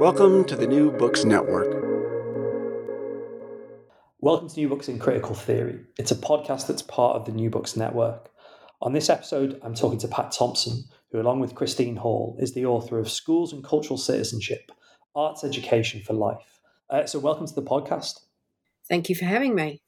Welcome to the New Books Network. Welcome to New Books in Critical Theory. It's a podcast that's part of the New Books Network. On this episode, I'm talking to Pat Thomson, who, along with Christine Hall, is the author of Schools and Cultural Citizenship Arts Education for Life. Uh, so, welcome to the podcast. Thank you for having me.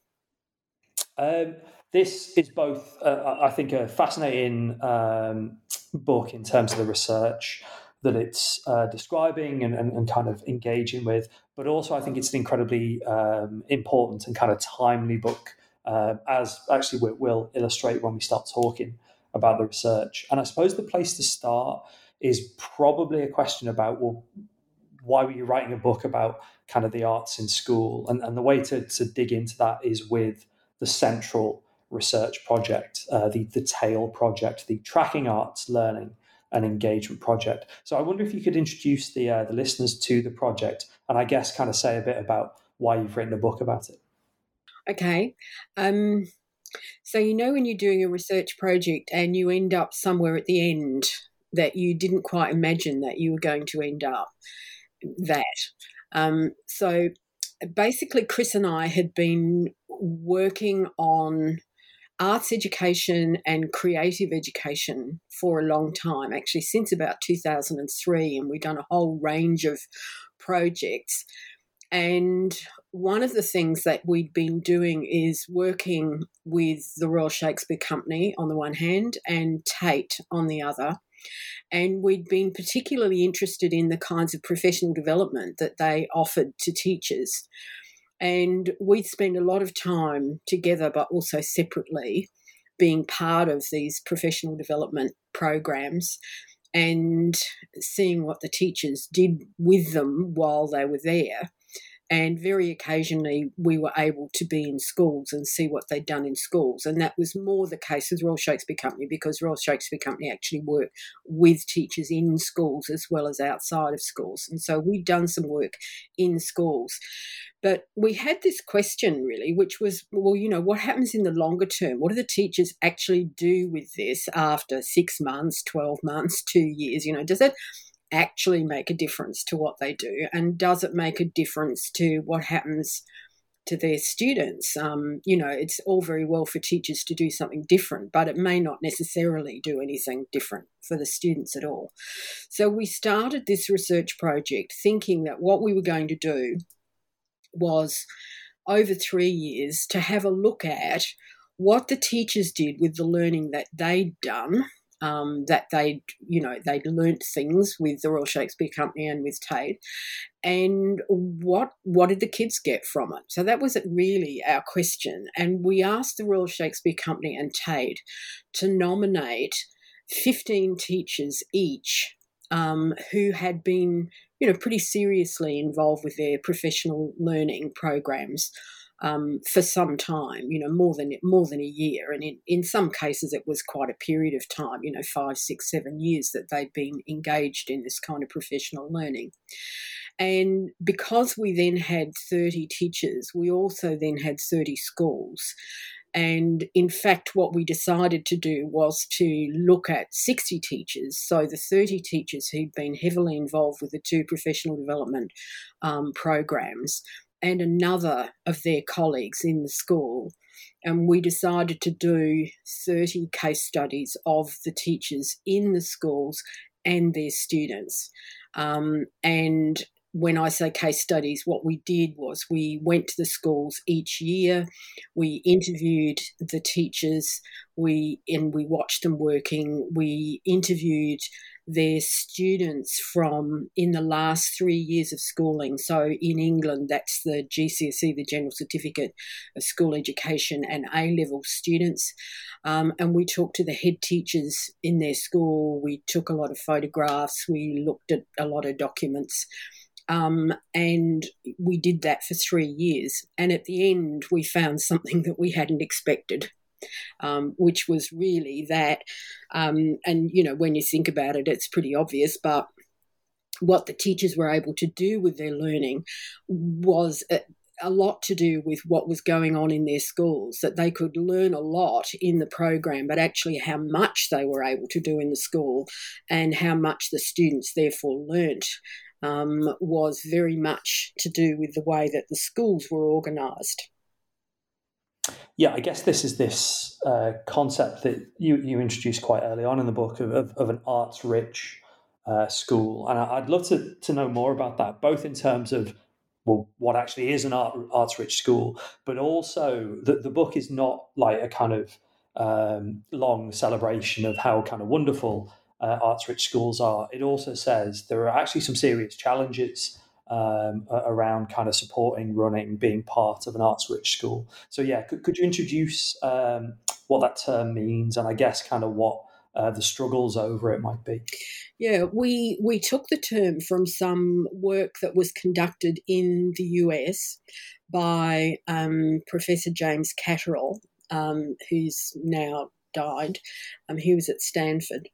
Um, this is both, uh, I think, a fascinating um, book in terms of the research that it's uh, describing and, and, and, kind of engaging with, but also I think it's an incredibly um, important and kind of timely book, uh, as actually we, will illustrate when we start talking about the research. And I suppose the place to start is probably a question about, well, why were you writing a book about kind of the arts in school? And, and the way to, to dig into that is with the central research project, uh, the, the TALE project, the Tracking Arts Learning an engagement project. So I wonder if you could introduce the uh, the listeners to the project, and I guess kind of say a bit about why you've written a book about it. Okay. Um, so you know when you're doing a research project and you end up somewhere at the end that you didn't quite imagine that you were going to end up. That. Um, so basically, Chris and I had been working on arts education and creative education for a long time, actually, since about 2003. And we've done a whole range of projects. And one of the things that we'd been doing is working with the Royal Shakespeare Company on the one hand and Tate on the other. And we'd been particularly interested in the kinds of professional development that they offered to teachers. And we spend a lot of time together, but also separately, being part of these professional development programs and seeing what the teachers did with them while they were there. And very occasionally, we were able to be in schools and see what they'd done in schools. And that was more the case with Royal Shakespeare Company because Royal Shakespeare Company actually work with teachers in schools as well as outside of schools. And so we'd done some work in schools. But we had this question really, which was, well, you know, what happens in the longer term? What do the teachers actually do with this after six months, 12 months, two years? You know, does it actually make a difference to what they do? And does it make a difference to what happens to their students? Um, you know, it's all very well for teachers to do something different, but it may not necessarily do anything different for the students at all. So we started this research project thinking that what we were going to do was over three years to have a look at what the teachers did with the learning that they'd done um, that they, you know, they'd learnt things with the Royal Shakespeare Company and with Tate, and what what did the kids get from it? So that was really our question, and we asked the Royal Shakespeare Company and Tate to nominate fifteen teachers each um, who had been, you know, pretty seriously involved with their professional learning programs um, for some time, you know, more than more than a year, and in, in some cases it was quite a period of time, you know, five, six, seven years that they'd been engaged in this kind of professional learning. And because we then had 30 teachers, we also then had 30 schools. And in fact, what we decided to do was to look at 60 teachers. So the 30 teachers who'd been heavily involved with the two professional development um, programs and another of their colleagues in the school. And we decided to do 30 case studies of the teachers in the schools and their students. Um, and when I say case studies, what we did was we went to the schools each year, we interviewed the teachers, we and we watched them working, we interviewed their students from in the last three years of schooling. So in England, that's the GCSE, the General Certificate of School Education, and A level students. Um, and we talked to the head teachers in their school. We took a lot of photographs. We looked at a lot of documents. Um, and we did that for three years. And at the end, we found something that we hadn't expected um, which was really that. Um, and, you know, when you think about it, it's pretty obvious, but what the teachers were able to do with their learning was a, a lot to do with what was going on in their schools, that they could learn a lot in the program, but actually how much they were able to do in the school and how much the students therefore learnt um, was very much to do with the way that the schools were organised yeah, I guess this is this uh, concept that you, you introduced quite early on in the book of, of, of an arts rich uh, school. And I, would love to, to know more about that, both in terms of well, what actually is an art, arts rich school, but also that the book is not like a kind of um, long celebration of how kind of wonderful uh, arts rich schools are. It also says there are actually some serious challenges um, around kind of supporting running, being part of an arts rich school. So, yeah, could, could you introduce um, what that term means and I guess kind of what uh, the struggles over it might be? Yeah, we, we took the term from some work that was conducted in the US by um, Professor James Catterall, um, who's now died. Um, he was at Stanford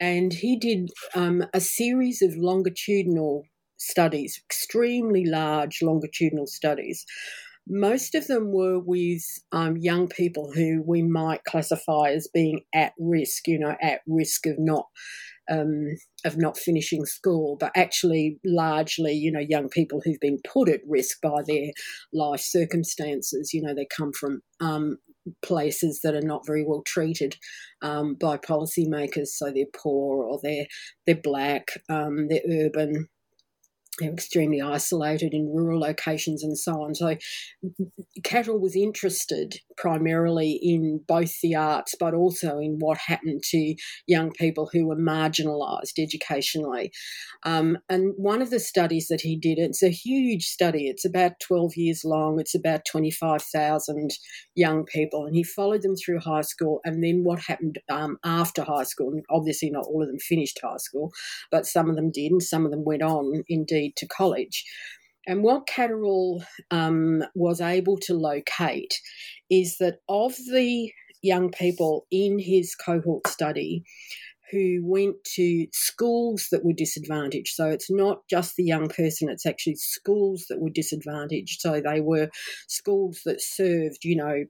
and he did um, a series of longitudinal studies, extremely large longitudinal studies. Most of them were with um, young people who we might classify as being at risk, you know, at risk of not um, of not finishing school, but actually largely, you know, young people who've been put at risk by their life circumstances. You know, they come from um, places that are not very well treated um, by policymakers, so they're poor or they're they're black, um, they're urban, extremely isolated in rural locations and so on. So, Catterall was interested primarily in both the arts but also in what happened to young people who were marginalised educationally. Um, and one of the studies that he did, it's a huge study, it's about 12 years long, it's about 25,000 young people, and he followed them through high school and then what happened um, after high school. And obviously, not all of them finished high school, but some of them did, and some of them went on indeed to college. And what Catterall um, was able to locate is that of the young people in his cohort study who went to schools that were disadvantaged. So it's not just the young person, it's actually schools that were disadvantaged. So they were schools that served, you know,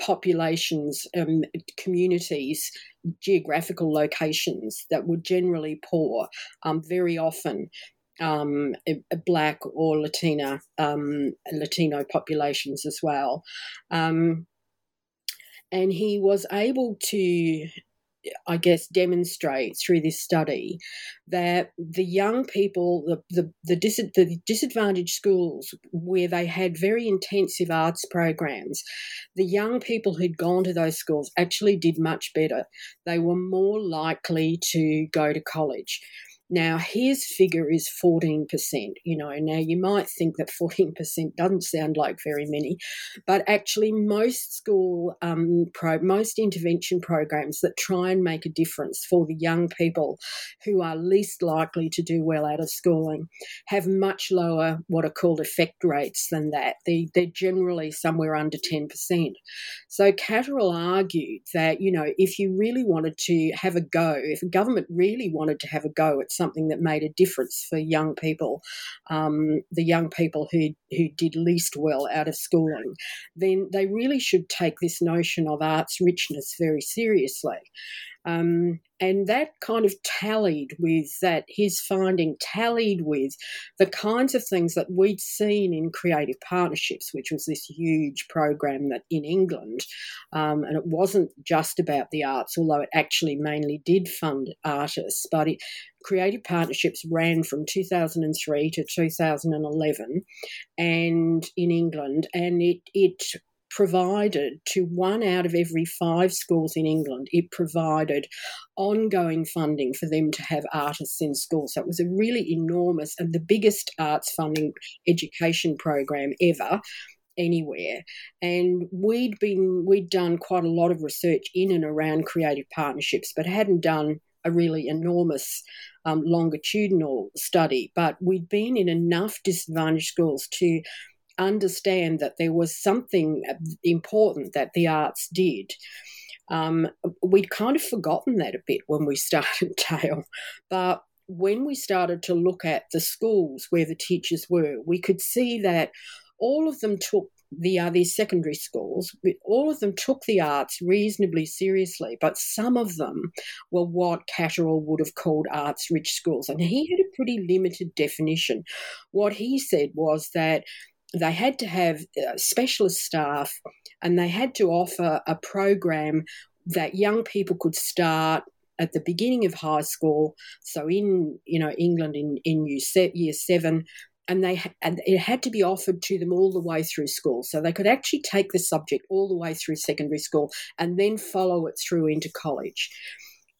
populations, um, communities, geographical locations that were generally poor, um, very often um, black or Latina um, Latino populations as well. Um, and he was able to, I guess, demonstrate through this study that the young people, the, the, the, dis- the disadvantaged schools where they had very intensive arts programs, the young people who'd gone to those schools actually did much better. They were more likely to go to college Now, his figure is 14%. You know, now you might think that 14% doesn't sound like very many, but actually, most school, um, pro, most intervention programs that try and make a difference for the young people who are least likely to do well out of schooling have much lower, what are called effect rates than that. They, they're generally somewhere under 10%. So, Catterall argued that, you know, if you really wanted to have a go, if government really wanted to have a go at something that made a difference for young people, um, the young people who who did least well out of schooling, then they really should take this notion of arts richness very seriously. Um, and that kind of tallied with that, his finding tallied with the kinds of things that we'd seen in Creative Partnerships, which was this huge program that in England, um, and it wasn't just about the arts, although it actually mainly did fund artists, but it, Creative Partnerships ran from 2003 to 2011 and in England, and it, it provided to one out of every five schools in England, it provided ongoing funding for them to have artists in school. So it was a really enormous and the biggest arts funding education program ever anywhere. And we'd been we'd done quite a lot of research in and around creative partnerships, but hadn't done a really enormous um, longitudinal study. But we'd been in enough disadvantaged schools to understand that there was something important that the arts did. Um, we'd kind of forgotten that a bit when we started TALE, but when we started to look at the schools where the teachers were, we could see that all of them took the uh, these secondary schools, all of them took the arts reasonably seriously, but some of them were what Catterall would have called arts rich schools. And he had a pretty limited definition. What he said was that they had to have uh, specialist staff and they had to offer a program that young people could start at the beginning of high school so in you know england in, in year seven and they and it had to be offered to them all the way through school. So they could actually take the subject all the way through secondary school and then follow it through into college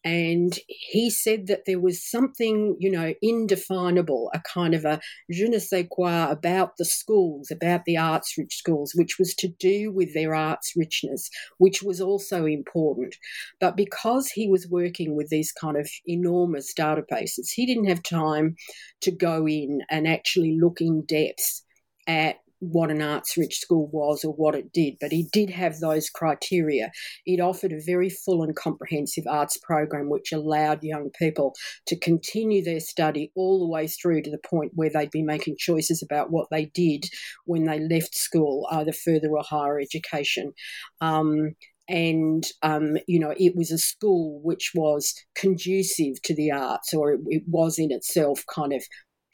and he said that there was something, you know, indefinable, a kind of a je ne sais quoi about the schools, about the arts rich schools, which was to do with their arts richness, which was also important. But because he was working with these kind of enormous databases, he didn't have time to go in and actually look in depth at what an arts rich school was or what it did, but he did have those criteria. It offered a very full and comprehensive arts program which allowed young people to continue their study all the way through to the point where they'd be making choices about what they did when they left school, either further or higher education. Um, and um, you know it was a school which was conducive to the arts or it, it, was in itself kind of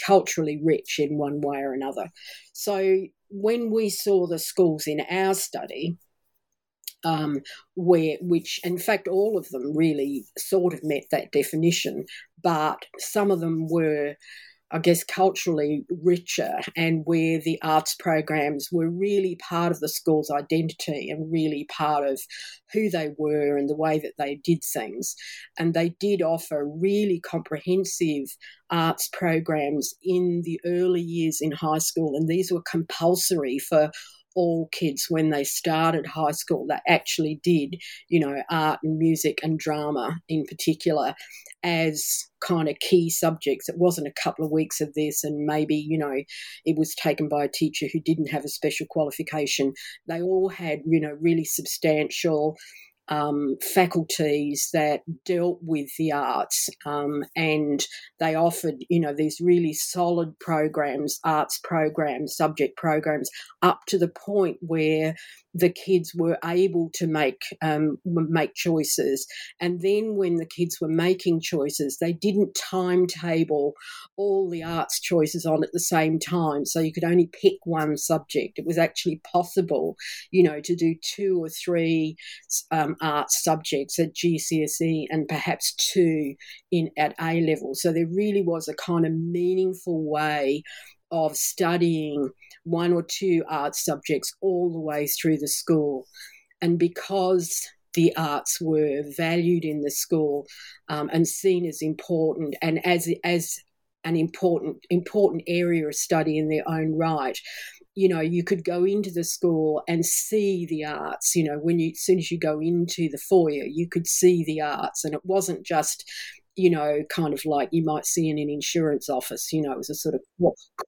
culturally rich in one way or another. So when we saw the schools in our study, um, where which in fact all of them really sort of met that definition, but some of them were I guess, culturally richer and where the arts programs were really part of the school's identity and really part of who they were and the way that they did things. And they did offer really comprehensive arts programs in the early years in high school, and these were compulsory for all kids when they started high school that actually did, you know, art and music and drama in particular as kind of key subjects. It wasn't a couple of weeks of this and maybe, you know, it was taken by a teacher who didn't have a special qualification. They all had, you know, really substantial um, faculties that dealt with the arts um, and they offered you know these really solid programs arts programs subject programs up to the point where the kids were able to make um, make choices. And then when the kids were making choices, they didn't timetable all the arts choices on at the same time, so you could only pick one subject. It was actually possible, you know, to do two or three um, arts subjects at GCSE and perhaps two in at A level. So there really was a kind of meaningful way of studying one or two art subjects all the way through the school. And because the arts were valued in the school um, and seen as important and as as an important important area of study in their own right you know you could go into the school and see the arts you know when you as soon as you go into the foyer you could see the arts and it wasn't just you know kind of like you might see in an insurance office you know it was a sort of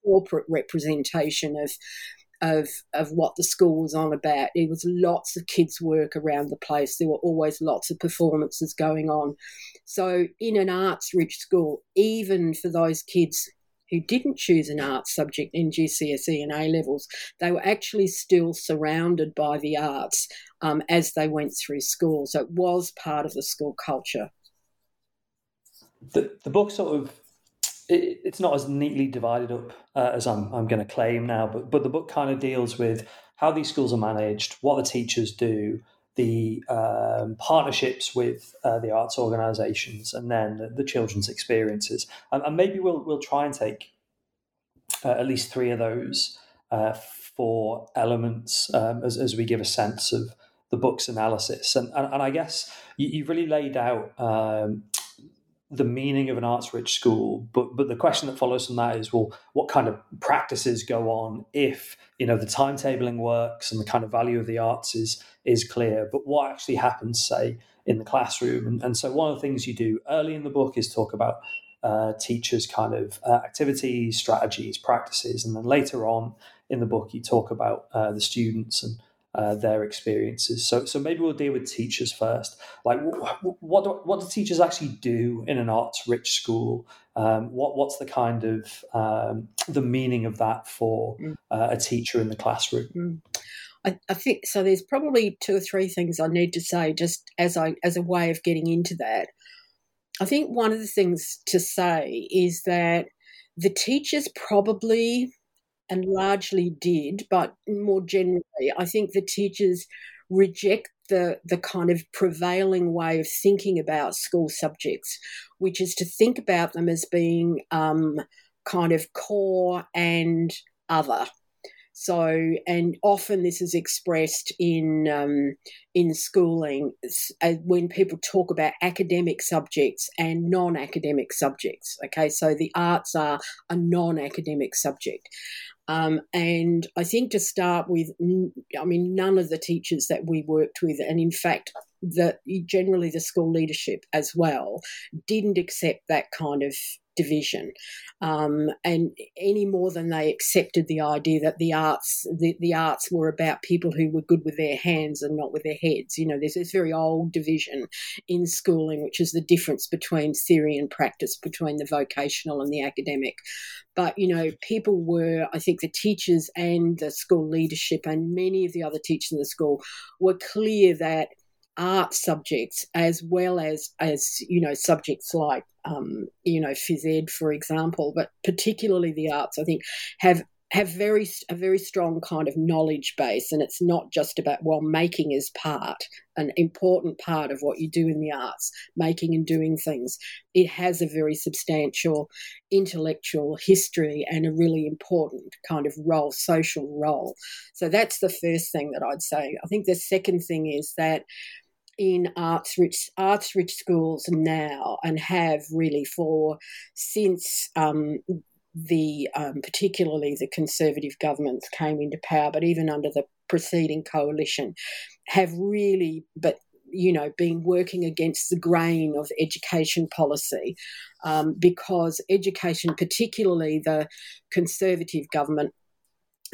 corporate representation of of of what the school was on about. It was lots of kids' work around the place. There were always lots of performances going on. So in an arts rich school, even for those kids who didn't choose an arts subject in GCSE and A levels, they were actually still surrounded by the arts um, as they went through school. So it was part of the school culture. The, the book sort of it, it's not as neatly divided up uh, as I'm, I'm going to claim now, but, but the book kind of deals with how these schools are managed, what the teachers do, the um, partnerships with uh, the arts organisations, and then the, the children's experiences. And, and, maybe we'll we'll try and take uh, at least three of those uh, for elements um, as, as we give a sense of the book's analysis. And and, and I guess you, have really laid out um, the meaning of an arts rich school but but the question that follows from that is well what kind of practices go on if you know the timetabling works and the kind of value of the arts is is clear? But what actually happens say in the classroom? And, and so one of the things you do early in the book is talk about uh, teachers kind of uh, activities strategies practices. And then later on in the book you talk about uh, the students and uh, their experiences. So, so maybe we'll deal with teachers first. Like, what what do, what do teachers actually do in an arts-rich school? Um, what what's the kind of um, the meaning of that for mm. uh, a teacher in the classroom? Mm. I, I, think so. There's probably two or three things I need to say just as I as a way of getting into that. I think one of the things to say is that the teachers probably and largely did, but more generally, I think the teachers reject the the kind of prevailing way of thinking about school subjects, which is to think about them as being um, kind of core and other. So, and often this is expressed in um, in schooling uh, when people talk about academic subjects and non-academic subjects. Okay, so the arts are a non-academic subject, um, and I think to start with, I mean, none of the teachers that we worked with, and in fact, that generally the school leadership as well, didn't accept that kind of division, um, and any more than they accepted the idea that the arts the, the arts were about people who were good with their hands and not with their heads. You know, there's this very old division in schooling, which is the difference between theory and practice, between the vocational and the academic. But you know, people were, I think, the teachers and the school leadership and many of the other teachers in the school were clear that art subjects as well as as you know subjects like um, you know phys ed for example but particularly the arts i think have have very a very strong kind of knowledge base and it's not just about well making is part an important part of what you do in the arts making and doing things. It has a very substantial intellectual history and a really important kind of role social role. So that's the first thing that i'd say. I think the second thing is that in arts rich arts rich schools now and have really for since um, the um, particularly the conservative governments came into power, but even under the preceding coalition, have really but you know been working against the grain of education policy um, because education, particularly the conservative government,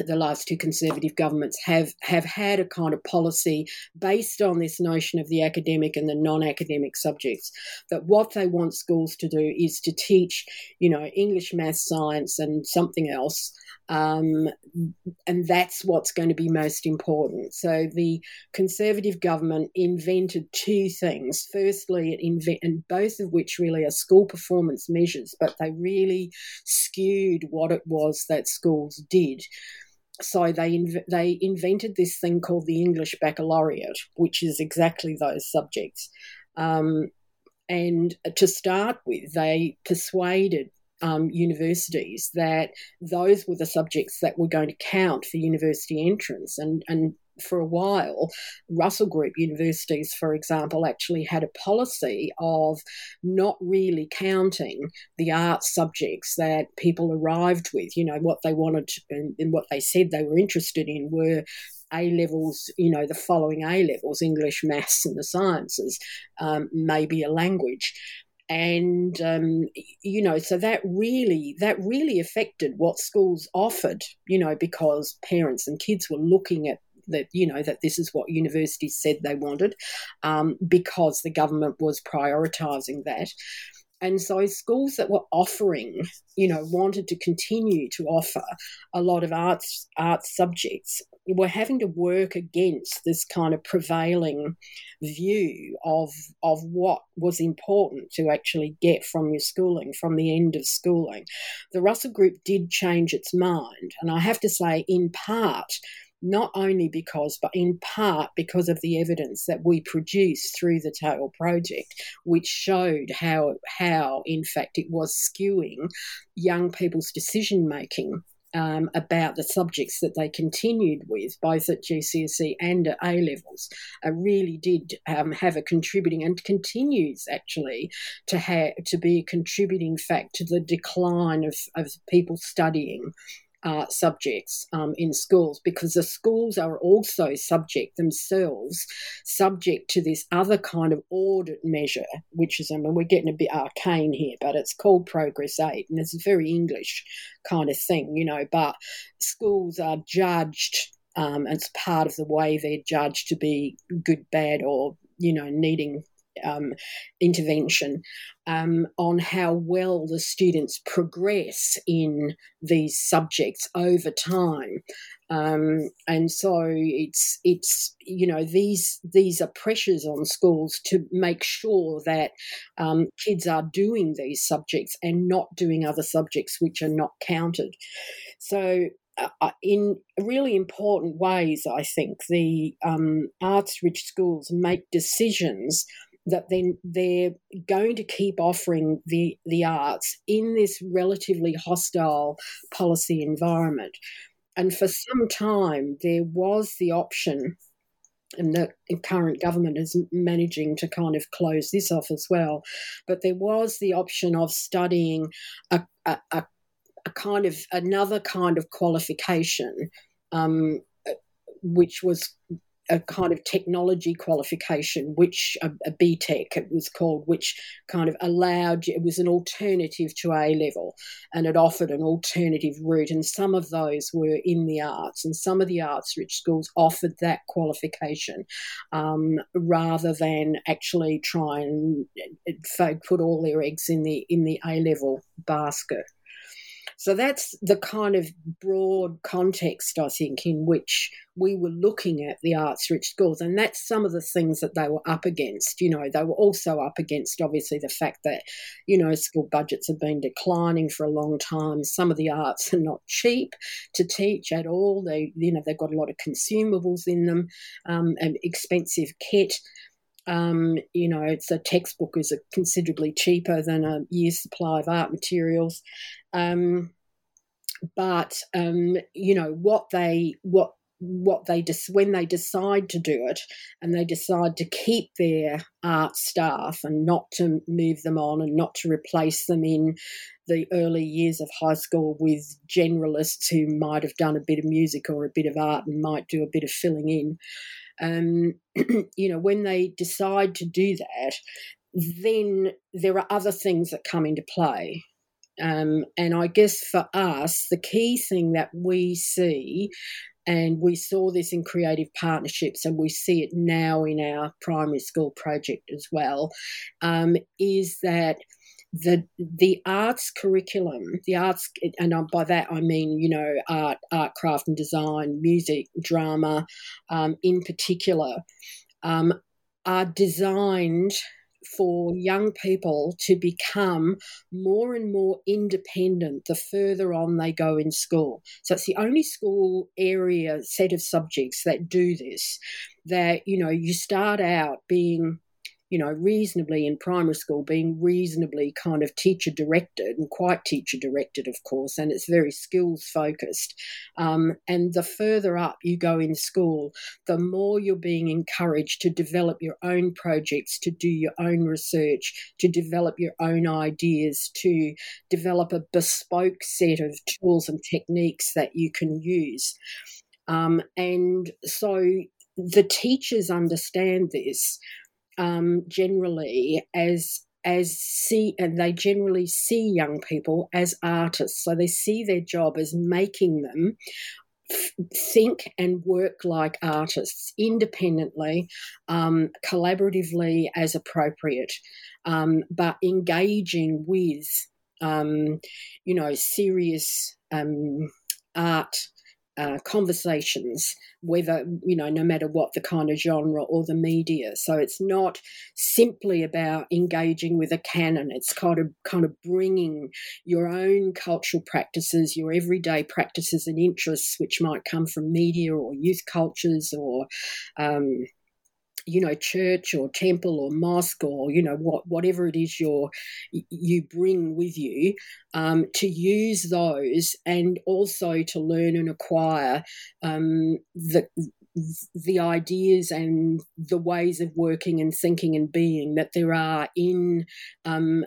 the last two conservative governments have have had a kind of policy based on this notion of the academic and the non-academic subjects that what they want schools to do is to teach you know english math science and something else um, and that's what's going to be most important. So the conservative government invented two things. Firstly it invented both of which really are school performance measures but they really skewed what it was that schools did so they inv- they invented this thing called the English Baccalaureate, which is exactly those subjects. Um, and to start with, they persuaded um, universities that those were the subjects that were going to count for university entrance, and and for a while, Russell Group universities, for example, actually had a policy of not really counting the art subjects that people arrived with. You know, what they wanted and, and what they said they were interested in were a levels, you know, the following A levels English, maths, and the sciences, um, maybe a language. And um, you know, so that really that really affected what schools offered, you know, because parents and kids were looking at that you know that this is what universities said they wanted um, because the government was prioritising that and so schools that were offering, you know, wanted to continue to offer a lot of arts arts subjects were having to work against this kind of prevailing view of of what was important to actually get from your schooling, from the end of schooling. The Russell Group did change its mind, and I have to say, in part not only because, but in part because of the evidence that we produced through the TALE project, which showed how, how in fact, it was skewing young people's decision making um, about the subjects that they continued with, both at GCSE and at A levels, uh, really did um, have a contributing and continues actually to have to be a contributing fact to the decline of, of people studying uh, subjects um, in schools because the schools are also subject themselves, subject to this other kind of audit measure, which is, I mean, we're getting a bit arcane here, but it's called Progress 8, and it's a very English kind of thing, you know. But schools are judged. Um, part of the way they're judged to be good, bad, or you know, needing um, intervention um, on how well the students progress in these subjects over time. Um, and so it's it's you know these these are pressures on schools to make sure that um, kids are doing these subjects and not doing other subjects which are not counted. So uh, uh in really important ways, I think the um, arts rich schools make decisions that then they're going to keep offering the, the arts in this relatively hostile policy environment. And for some time, there was the option, and the current government is managing to kind of close this off as well, but there was the option of studying a, a, a, kind of another kind of qualification. Um, which was a kind of technology qualification, which a, a BTEC it was called, which kind of allowed it was an alternative to A level, and it offered an alternative route. And some of those were in the arts, and some of the arts rich schools offered that qualification um, rather than actually try and uh, put all their eggs in the in the A level basket. So that's the kind of broad context, I think, in which we were looking at the arts rich schools. And that's some of the things that they were up against. You know, they were also up against, obviously, the fact that, you know, school budgets have been declining for a long time. Some of the arts are not cheap to teach at all. They, you know, they've got a lot of consumables in them um, and expensive kit. Um, you know, it's a textbook is a considerably cheaper than a year's supply of art materials. Um, but um, you know what they what what they just when they decide to do it and they decide to keep their art staff and not to move them on and not to replace them in the early years of high school with generalists who might have done a bit of music or a bit of art and might do a bit of filling in um, you know when they decide to do that then there are other things that come into play. Um, and I guess for us, the key thing that we see, and we saw this in creative partnerships, and we see it now in our primary school project as well, um, is that the the arts curriculum, the arts, and by that I mean you know art, art, craft, and design, music, drama, um, in particular, um, are designed for young people to become more and more independent the further on they go in school. So it's the only school area set of subjects that do this. That, you know, you start out being you know, reasonably in primary school, being reasonably kind of teacher directed and quite teacher directed, of course, and it's very skills focused. Um, and the further up you go in school, the more you're being encouraged to develop your own projects, to do your own research, to develop your own ideas, to develop a bespoke set of tools and techniques that you can use. Um, and so the teachers understand this um, generally as as see and they generally see young people as artists. So they see their job as making them think and work like artists independently um, collaboratively as appropriate um, but engaging with um, you know serious um, art uh, conversations, whether, you know, no matter what the kind of genre or the media. So it's not simply about engaging with a canon. It's kind of, kind of bringing your own cultural practices, your everyday practices and interests, which might come from media or youth cultures or, um, you know church or temple or mosque or you know what whatever it is you you bring with you um, to use those and also to learn and acquire um, the the ideas and the ways of working and thinking and being that there are in um,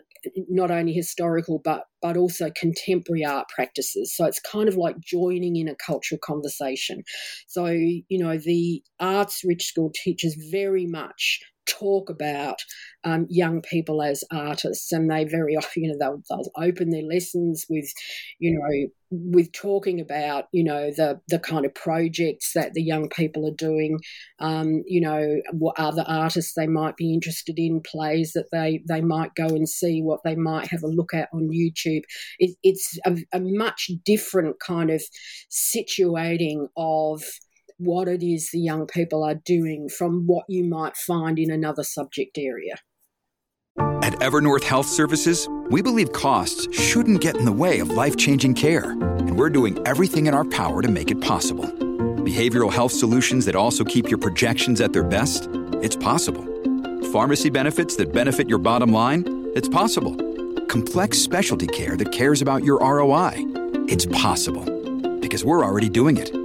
not only historical but but also contemporary art practices. So it's kind of like joining in a cultural conversation. So you know the arts rich school teaches very much talk about um, young people as artists, and they very often, you know, they'll, they'll open their lessons with, you know, with talking about, you know, the the kind of projects that the young people are doing, um, you know, what other artists they might be interested in, plays that they they might go and see, what they might have a look at on YouTube. It, it's a, a much different kind of situating of what it is the young people are doing from what you might find in another subject area. At Evernorth Health Services, we believe costs shouldn't get in the way of life changing care, and we're doing everything in our power to make it possible. Behavioral health solutions that also keep your projections at their best? It's possible. Pharmacy benefits that benefit your bottom line? It's possible. Complex specialty care that cares about your ROI? It's possible. Because we're already doing it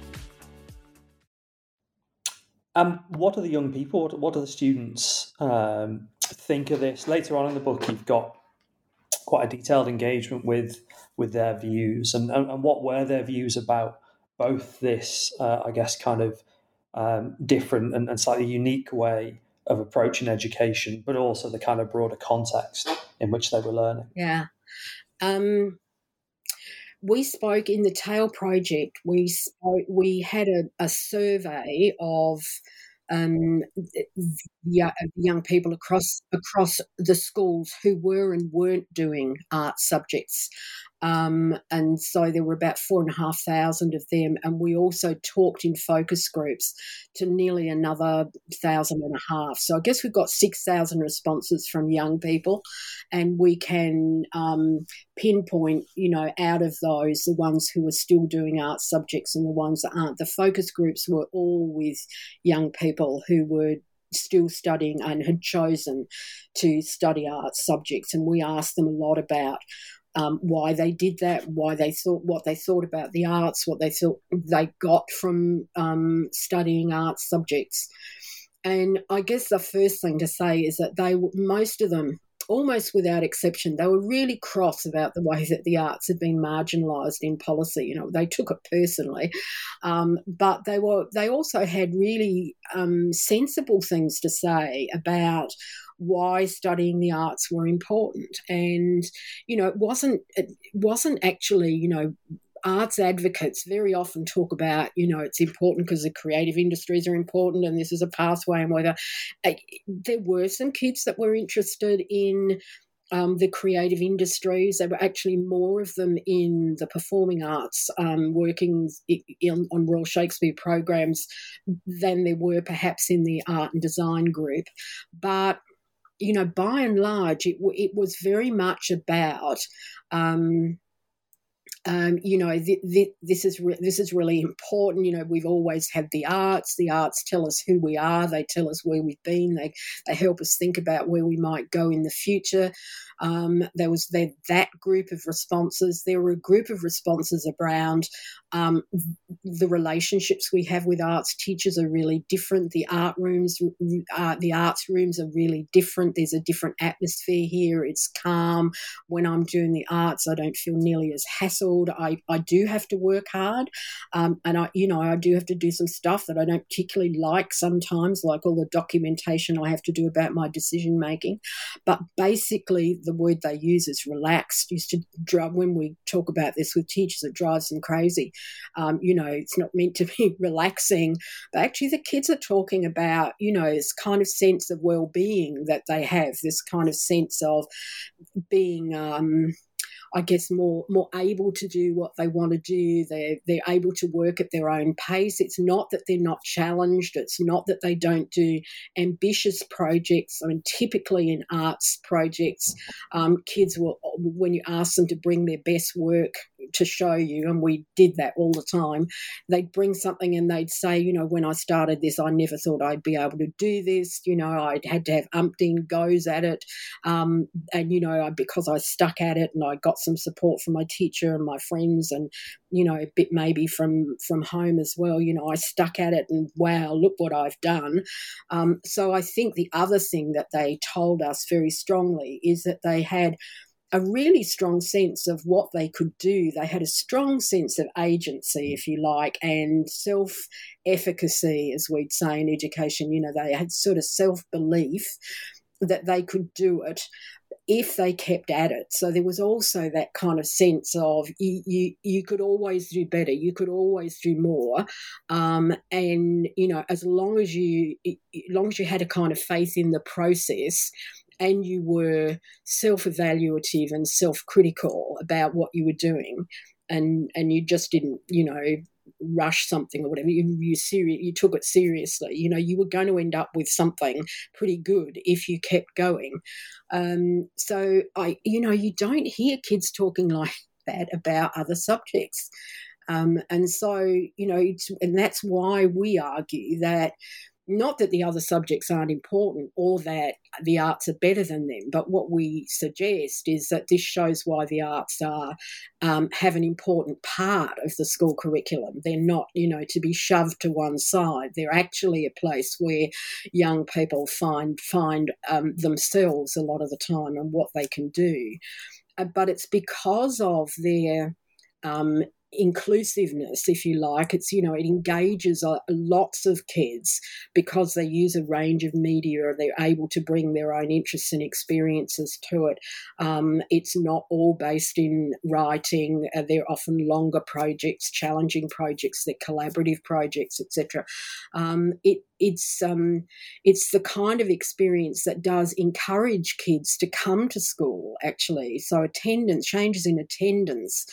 Um, what do the young people, what, what do the students um, think of this? Later on in the book, you've got quite a detailed engagement with with their views and, and, and what were their views about both this, uh, I guess, kind of um, different and, and, slightly unique way of approaching education, but also the kind of broader context in which they were learning. Yeah. Um, we spoke in the TALE Project. We spoke, we had a, a survey of um, young people across across the schools who were and weren't doing art subjects. Um, and so there were about four and a half thousand of them. And we also talked in focus groups to nearly another thousand and a half. So I guess we've got 6,000 responses from young people. And we can um, pinpoint, you know, out of those, the ones who are still doing art subjects and the ones that aren't. The focus groups were all with young people who were still studying and had chosen to study art subjects. And we asked them a lot about um, why they did that, why they thought what they thought about the arts, what they thought they got from um, studying art subjects. And I guess the first thing to say is that they, most of them, almost without exception, they were really cross about the way that the arts had been marginalised in policy. You know, they took it personally, um, but they were they also had really um, sensible things to say about why studying the arts were important and you know it wasn't it wasn't actually you know arts advocates very often talk about, you know, it's important because the creative industries are important and this is a pathway and whether uh, there were some kids that were interested in um, the creative industries. There were actually more of them in the performing arts, um, working in, on Royal Shakespeare programs than there were perhaps in the art and design group. But you know, by and large, it, it was very much about um, um, you know, th- th- this is re- this is really important. You know, we've always had the arts. The arts tell us who we are. They tell us where we've been. They they help us think about where we might go in the future. Um, there was there, that group of responses. There were a group of responses around um, the relationships we have with arts teachers are really different. The art rooms, uh, the arts rooms are really different. There's a different atmosphere here. It's calm. When I'm doing the arts, I don't feel nearly as hassled. I, I do have to work hard, um, and I you know I do have to do some stuff that I don't particularly like sometimes, like all the documentation I have to do about my decision making. But basically, the word they use is relaxed. Used to when we talk about this with teachers, it drives them crazy um, you know, it's not meant to be relaxing. But actually, the kids are talking about, you know, this kind of sense of well being that they have, this kind of sense of being. Um, I guess more more able to do what they want to do. They're they're able to work at their own pace. It's not that they're not challenged. It's not that they don't do ambitious projects. I mean, typically in arts projects, um, kids will when you ask them to bring their best work to show you, and we did that all the time. They'd bring something and they'd say, you know, when I started this, I never thought I'd be able to do this. You know, I had to have umpteen goes at it, um, and you know, because I stuck at it and I got some support from my teacher and my friends, and you know, a bit maybe from from home as well. You know, I stuck at it, and wow, look what I've done. Um, so I think the other thing that they told us very strongly is that they had a really strong sense of what they could do. They had a strong sense of agency, if you like, and self efficacy, as we'd say in education. You know, they had sort of self belief that they could do it if they kept at it. So there was also that kind of sense of you you, you could always do better, you could always do more, um, and you know as long as you as long as you had a kind of faith in the process and you were self evaluative and self critical about what you were doing, and and you just didn't, you know, rush something or whatever. You you you took it seriously. You know, you were going to end up with something pretty good if you kept going. Um, so I, you know, you don't hear kids talking like that about other subjects. Um, and so, you know, and that's why we argue that not that the other subjects aren't important or that the arts are better than them, but what we suggest is that this shows why the arts are um, have an important part of the school curriculum. They're not, you know, to be shoved to one side. They're actually a place where young people find find um, themselves a lot of the time and what they can do. Uh, but it's because of their um, inclusiveness, if you like. It's, you know, it engages lots of kids because they use a range of media or they're able to bring their own interests and experiences to it. Um, it's not all based in writing. Uh, they're often longer projects, challenging projects, they're collaborative projects, etc. Um, it it's um, it's the kind of experience that does encourage kids to come to school. Actually, so attendance changes in attendance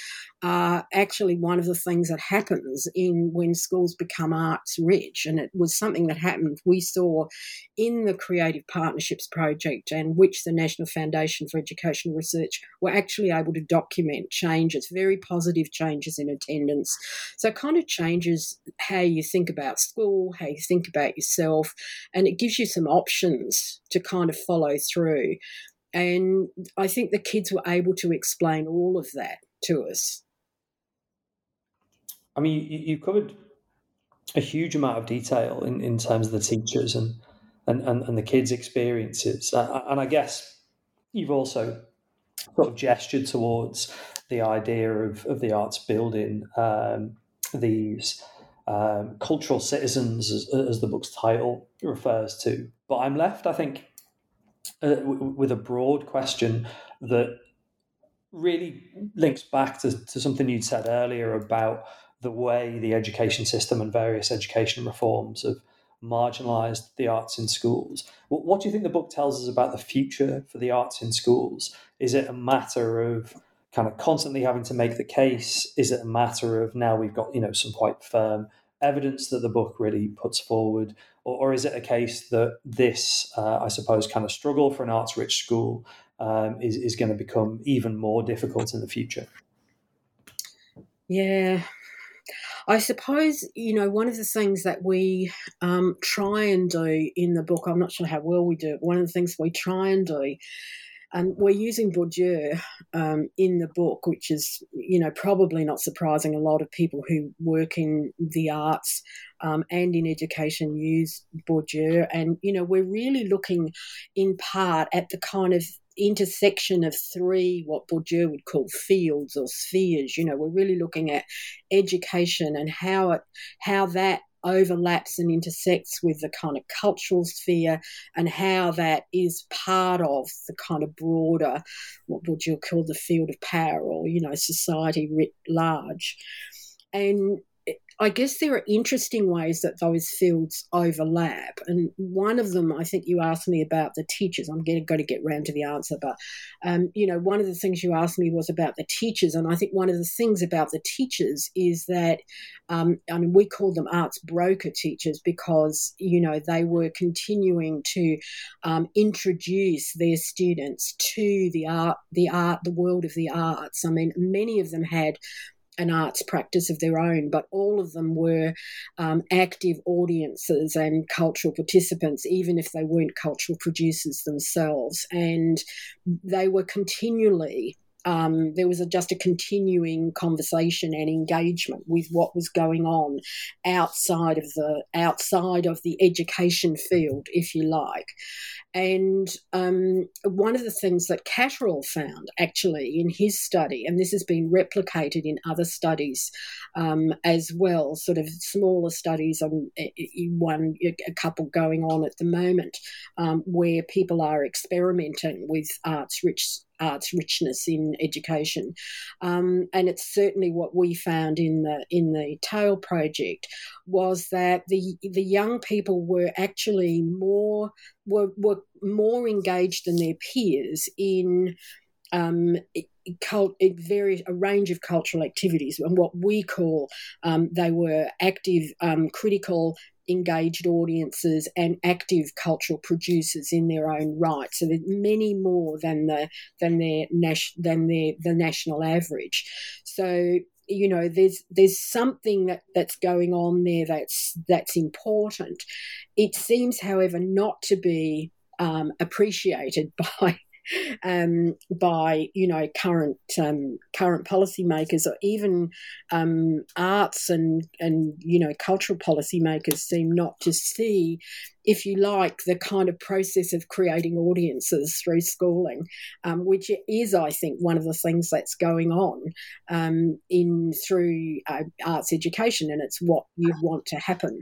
are actually one of the things that happens in when schools become arts rich, and it was something that happened. We saw in the Creative Partnerships Project, and which the National Foundation for Educational Research were actually able to document changes, very positive changes in attendance. So, kind of changes how you think about school, how you think about yourself, and it gives you some options to kind of follow through. And I think the kids were able to explain all of that to us. I mean, you, you covered a huge amount of detail in, in terms of the teachers and, and, and, and the kids' experiences. And I guess you've also sort of gestured towards the idea of, of the arts building um, these um, cultural citizens, as, as, the book's title refers to. But I'm left, I think, uh, w- with a broad question that really links back to, to something you'd said earlier about the way the education system and various education reforms have marginalized the arts in schools. What, what, do you think the book tells us about the future for the arts in schools? Is it a matter of kind of constantly having to make the case? Is it a matter of now we've got you know some quite firm evidence that the book really puts forward, or, or is it a case that this, uh, I suppose, kind of struggle for an arts-rich school um, is is going to become even more difficult in the future? Yeah, I suppose, you know, one of the things that we um, try and do in the book, I'm not sure how well we do it, one of the things we try and do, and we're using Bourdieu um, in the book, which is, you know, probably not surprising. A lot of people who work in the arts um, and in education use Bourdieu. And, you know, we're really looking in part at the kind of intersection of three, what Bourdieu would call fields or spheres. You know, we're really looking at education and how it, how that overlaps and intersects with the kind of cultural sphere and how that is part of the kind of broader, what would you call the field of power or, you know, society writ large. And I guess there are interesting ways that those fields overlap. And one of them, I think you asked me about the teachers. I'm going to get round to the answer, but, um, you know, one of the things you asked me was about the teachers. And I think one of the things about the teachers is that, um, I mean, we call them arts broker teachers because, you know, they were continuing to um, introduce their students to the art, the art, the world of the arts. I mean, many of them had an arts practice of their own, but all of them were um, active audiences and cultural participants, even if they weren't cultural producers themselves. And they were continually um, there was a, just a continuing conversation and engagement with what was going on outside of the outside of the education field, if you like. And um, one of the things that Catterall found actually in his study, and this has been replicated in other studies um, as well, sort of smaller studies, on one a couple going on at the moment, um, where people are experimenting with arts rich arts richness in education, um, and it's certainly what we found in the in the TALE project was that the the young people were actually more were were more engaged than their peers in um, cult, various a range of cultural activities and what we call um, they were active um, critical engaged audiences and active cultural producers in their own right. So there's many more than the than their than their the national average. So you know there's there's something that that's going on there that's that's important. It seems, however, not to be um, appreciated by um, by you know current um, current policymakers or even um, arts and and you know cultural policymakers seem not to see if you like, the kind of process of creating audiences through schooling, um, which is, I think, one of the things that's going on um, in through uh, arts education, and it's what you want to happen.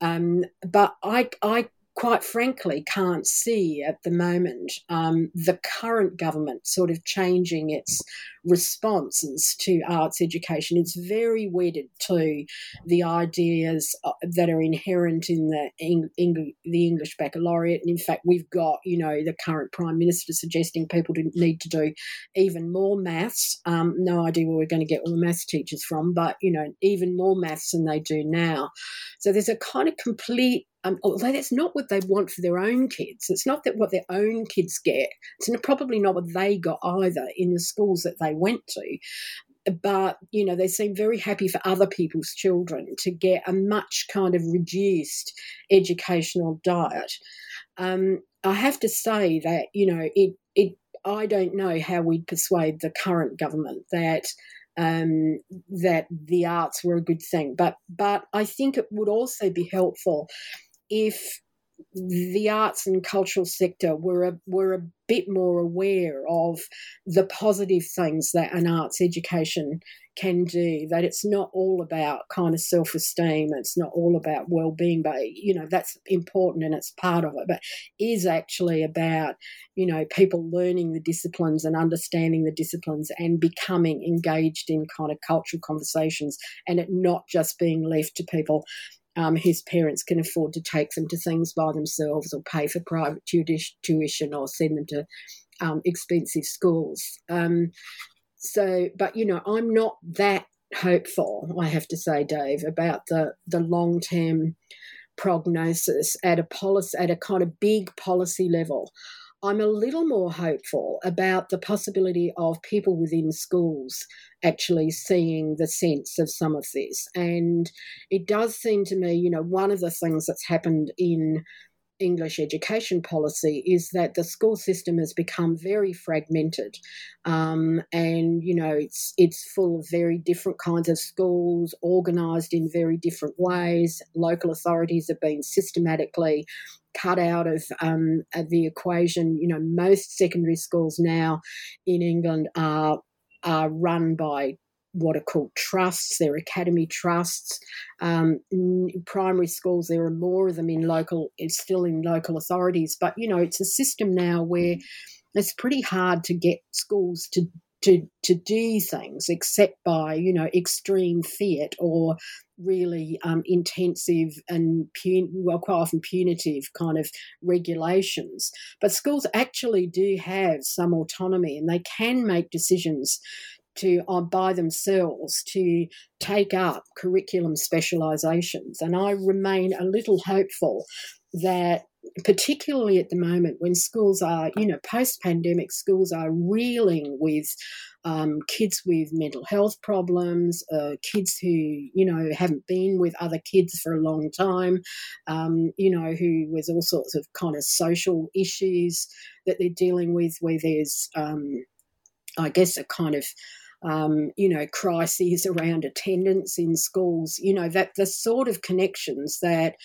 Um, but I, I quite frankly can't see at the moment um, the current government sort of changing its responses to arts education. It's very wedded to the ideas uh, that are inherent in the Eng- the English baccalaureate. And in fact, we've got you know the current prime minister suggesting people need to do even more maths. Um, no idea where we're going to get all the maths teachers from, but you know even more maths than they do now. So there's a kind of complete um, although that's not what they want for their own kids. It's not that what their own kids get. It's probably not what they got either in the schools that they went to. But, you know, they seem very happy for other people's children to get a much kind of reduced educational diet. Um, I have to say that, you know, it, it, I don't know how we'd persuade the current government that um, that the arts were a good thing. But but I think it would also be helpful if the arts and cultural sector were a, were a bit more aware of the positive things that an arts education can do that it's not all about kind of self-esteem it's not all about well-being but you know that's important and it's part of it but is actually about you know people learning the disciplines and understanding the disciplines and becoming engaged in kind of cultural conversations and it not just being left to people um, whose parents can afford to take them to things by themselves or pay for private tuition or send them to um, expensive schools. Um, so, but you know, I'm not that hopeful. I have to say, Dave, about the the long term prognosis at a policy at a kind of big policy level. I'm a little more hopeful about the possibility of people within schools actually seeing the sense of some of this. And it does seem to me, you know, one of the things that's happened in English education policy is that the school system has become very fragmented, um, and you know it's it's full of very different kinds of schools, organised in very different ways. Local authorities have been systematically cut out of um, the equation. You know, most secondary schools now in England are are run by what are called trusts. They're academy trusts. Um, primary schools, there are more of them in local. It's still in local authorities, but you know, it's a system now where it's pretty hard to get schools to to to do things except by you know extreme fiat or really um, intensive and pun- well quite often punitive kind of regulations but schools actually do have some autonomy and they can make decisions to uh, by themselves to take up curriculum specializations. And i remain a little hopeful that particularly at the moment when schools are, you know, post pandemic, schools are reeling with um, kids with mental health problems, uh, kids who, you know, haven't been with other kids for a long time, um, you know, who with all sorts of kind of social issues that they're dealing with, where there's, um, I guess, a kind of um, you know, crises around attendance in schools, you know, that the sort of connections that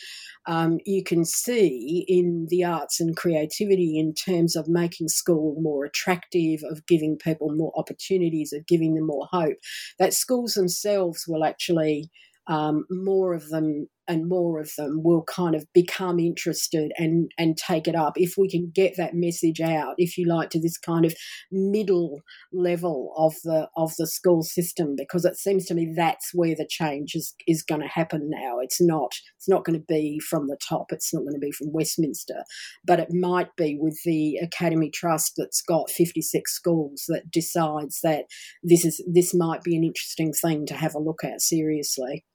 um, you can see in the arts and creativity in terms of making school more attractive, of giving people more opportunities, of giving them more hope, that schools themselves will actually um, more of them and more of them will kind of become interested and and take it up. If we can get that message out if you like to this kind of middle level of the of the school system because it seems to me that's where the change is is going to happen now. It's not it's not going to be from the top. It's not going to be from Westminster but it might be with the academy trust that's got 56 schools that decides that this is this might be an interesting thing to have a look at seriously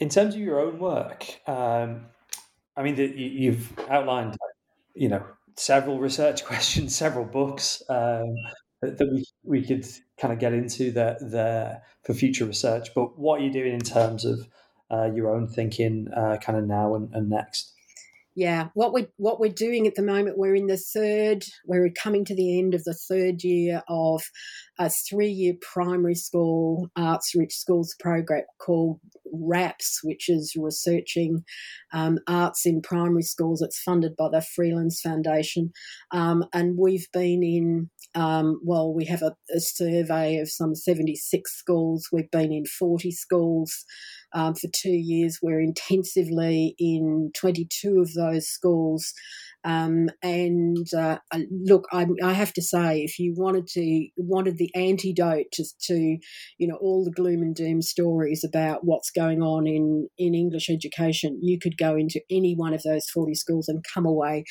in terms of your own work, um, I mean, the, you've outlined, you know, several research questions, several books um, that, that, we we could kind of get into there, there for future research. But what are you doing in terms of uh, your own thinking, uh, kind of now and, and next? yeah, what we what we're doing at the moment, we're in the third, we're coming to the end of the third year of a three-year primary school arts rich schools program called RAPS, which is researching um, arts in primary schools. It's funded by the Freelands Foundation, um, and we've been in. Um, well, we have a, a survey of some seventy-six schools. We've been in forty schools um, for two years. We're intensively in 22 of those schools. Um, and uh, look, I, I, have to say, if you wanted to wanted the antidote to, to, you know, all the gloom and doom stories about what's going on in in English education, you could go into any one of those forty schools and come away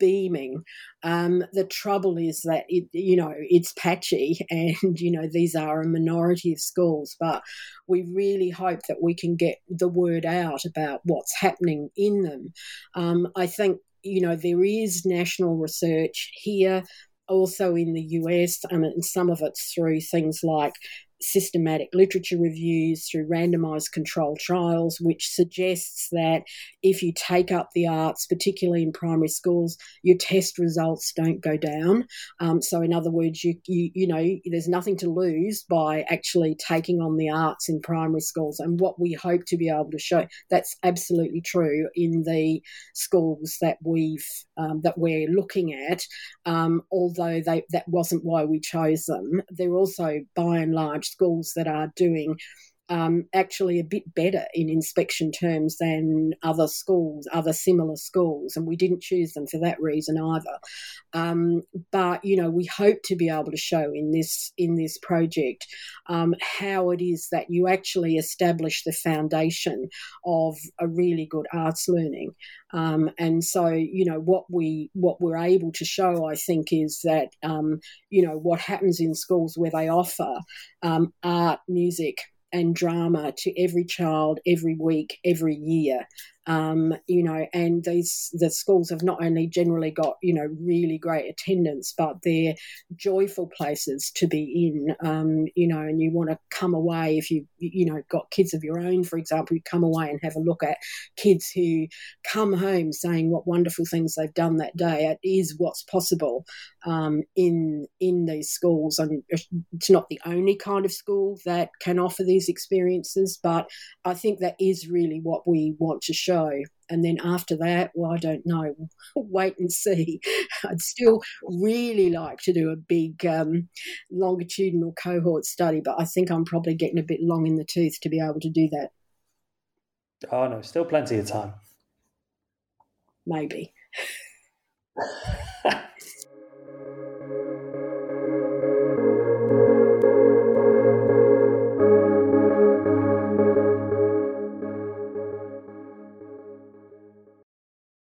beaming. Um, the trouble is that it, you know, it's patchy, and you know these are a minority of schools, but we really hope that we can get the word out about what's happening in them. Um, I think you know, there is national research here, also in the US, and some of it's through things like systematic literature reviews, through randomized controlled trials, which suggests that if you take up the arts, particularly in primary schools, your test results don't go down. Um, so, in other words, you, you, you know, there's nothing to lose by actually taking on the arts in primary schools. And what we hope to be able to show that's absolutely true in the schools that we've um, that we're looking at. Um, although they, that wasn't why we chose them, they're also by and large schools that are doing um, actually a bit better in inspection terms than other schools, other similar schools, and we didn't choose them for that reason either. Um, but you know, we hope to be able to show in this in this project um, how it is that you actually establish the foundation of a really good arts learning. Um, and so, you know, what we what we're able to show, I think, is that um, you know what happens in schools where they offer um, art, music, and drama to every child every week, every year um, you know, and these the schools have not only generally got you know really great attendance, but they're joyful places to be in. Um, you know, and you want to come away if you you know got kids of your own, for example, you come away and have a look at kids who come home saying what wonderful things they've done that day. It is what's possible um, in in these schools, and it's not the only kind of school that can offer these experiences, but I think that is really what we want to show show. And then after that, well, I don't know. Wait and see. I'd still really like to do a big um, longitudinal cohort study, but I think I'm probably getting a bit long in the tooth to be able to do that. Oh, no, still plenty of time. Maybe.